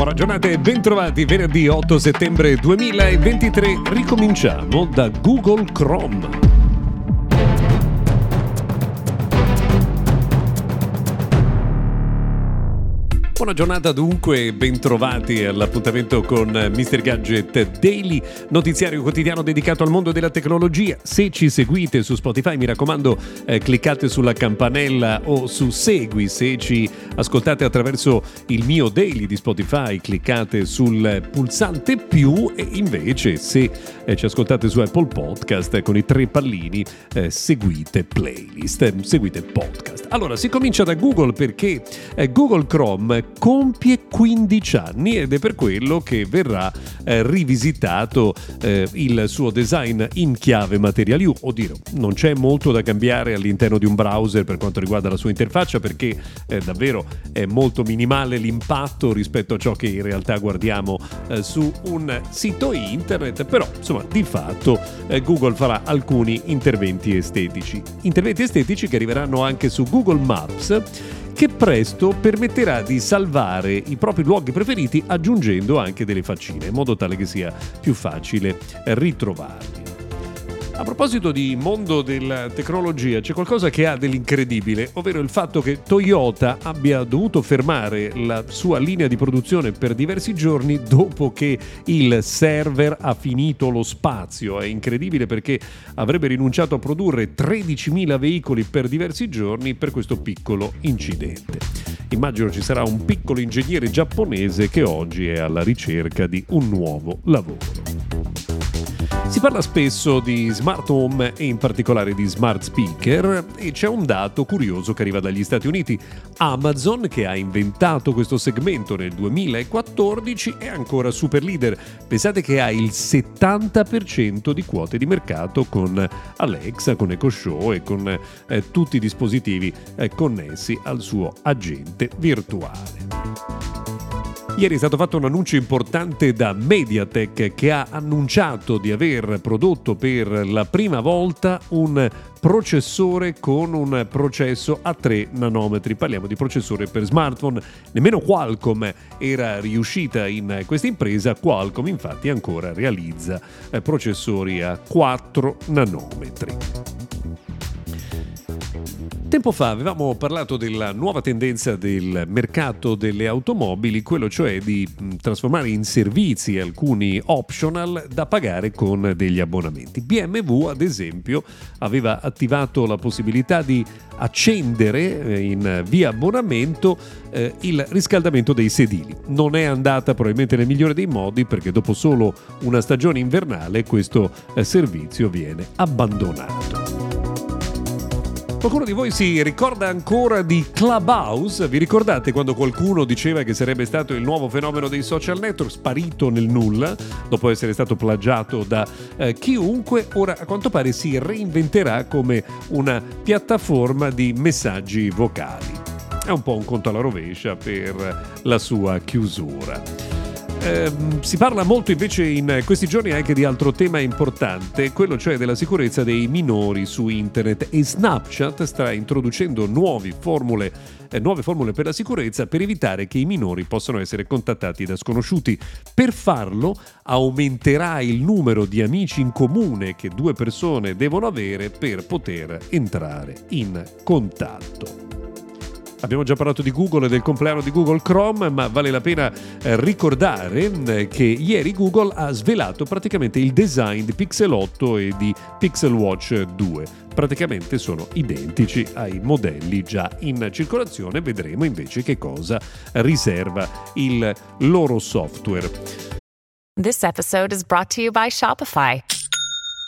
Buona giornata e bentrovati venerdì 8 settembre 2023. Ricominciamo da Google Chrome. Buona giornata dunque, bentrovati all'appuntamento con Mr. Gadget Daily, notiziario quotidiano dedicato al mondo della tecnologia. Se ci seguite su Spotify mi raccomando eh, cliccate sulla campanella o su Segui, se ci ascoltate attraverso il mio daily di Spotify cliccate sul pulsante più e invece se eh, ci ascoltate su Apple Podcast eh, con i tre pallini eh, seguite playlist, eh, seguite podcast. Allora si comincia da Google perché Google Chrome compie 15 anni ed è per quello che verrà eh, rivisitato eh, il suo design in chiave Material U. Oddio, non c'è molto da cambiare all'interno di un browser per quanto riguarda la sua interfaccia perché eh, davvero è molto minimale l'impatto rispetto a ciò che in realtà guardiamo eh, su un sito internet, però insomma di fatto eh, Google farà alcuni interventi estetici. Interventi estetici che arriveranno anche su Google Maps che presto permetterà di salvare i propri luoghi preferiti aggiungendo anche delle faccine, in modo tale che sia più facile ritrovarli. A proposito di mondo della tecnologia, c'è qualcosa che ha dell'incredibile, ovvero il fatto che Toyota abbia dovuto fermare la sua linea di produzione per diversi giorni dopo che il server ha finito lo spazio. È incredibile perché avrebbe rinunciato a produrre 13.000 veicoli per diversi giorni per questo piccolo incidente. Immagino ci sarà un piccolo ingegnere giapponese che oggi è alla ricerca di un nuovo lavoro. Si parla spesso di smart home e in particolare di smart speaker e c'è un dato curioso che arriva dagli Stati Uniti. Amazon, che ha inventato questo segmento nel 2014, è ancora super leader. Pensate che ha il 70% di quote di mercato con Alexa, con Echo Show e con eh, tutti i dispositivi eh, connessi al suo agente virtuale. Ieri è stato fatto un annuncio importante da Mediatek che ha annunciato di aver prodotto per la prima volta un processore con un processo a 3 nanometri. Parliamo di processore per smartphone. Nemmeno Qualcomm era riuscita in questa impresa. Qualcomm infatti ancora realizza eh, processori a 4 nanometri. Tempo fa avevamo parlato della nuova tendenza del mercato delle automobili, quello cioè di trasformare in servizi alcuni optional da pagare con degli abbonamenti. BMW, ad esempio, aveva attivato la possibilità di accendere eh, in via abbonamento eh, il riscaldamento dei sedili. Non è andata probabilmente nel migliore dei modi perché dopo solo una stagione invernale questo eh, servizio viene abbandonato. Qualcuno di voi si ricorda ancora di Clubhouse? Vi ricordate quando qualcuno diceva che sarebbe stato il nuovo fenomeno dei social network, sparito nel nulla, dopo essere stato plagiato da eh, chiunque? Ora a quanto pare si reinventerà come una piattaforma di messaggi vocali. È un po' un conto alla rovescia per la sua chiusura. Eh, si parla molto invece in questi giorni anche di altro tema importante, quello cioè della sicurezza dei minori su internet e Snapchat sta introducendo formule, eh, nuove formule per la sicurezza per evitare che i minori possano essere contattati da sconosciuti. Per farlo aumenterà il numero di amici in comune che due persone devono avere per poter entrare in contatto. Abbiamo già parlato di Google e del compleanno di Google Chrome, ma vale la pena eh, ricordare eh, che ieri Google ha svelato praticamente il design di Pixel 8 e di Pixel Watch 2. Praticamente sono identici ai modelli già in circolazione, vedremo invece che cosa riserva il loro software. This episode is brought to you by Shopify.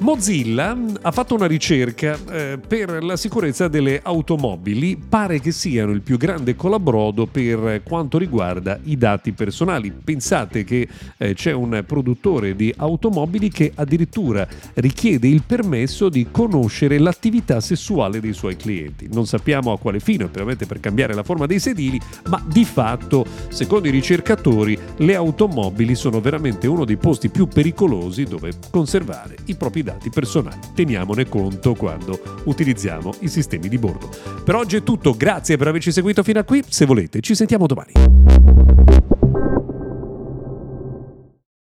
Mozilla ha fatto una ricerca eh, per la sicurezza delle automobili, pare che siano il più grande colabrodo per quanto riguarda i dati personali. Pensate che eh, c'è un produttore di automobili che addirittura richiede il permesso di conoscere l'attività sessuale dei suoi clienti. Non sappiamo a quale fine, ovviamente per cambiare la forma dei sedili, ma di fatto, secondo i ricercatori, le automobili sono veramente uno dei posti più pericolosi dove conservare i propri dati personali. Teniamone conto quando utilizziamo i sistemi di bordo. Per oggi è tutto, grazie per averci seguito fino a qui. Se volete, ci sentiamo domani.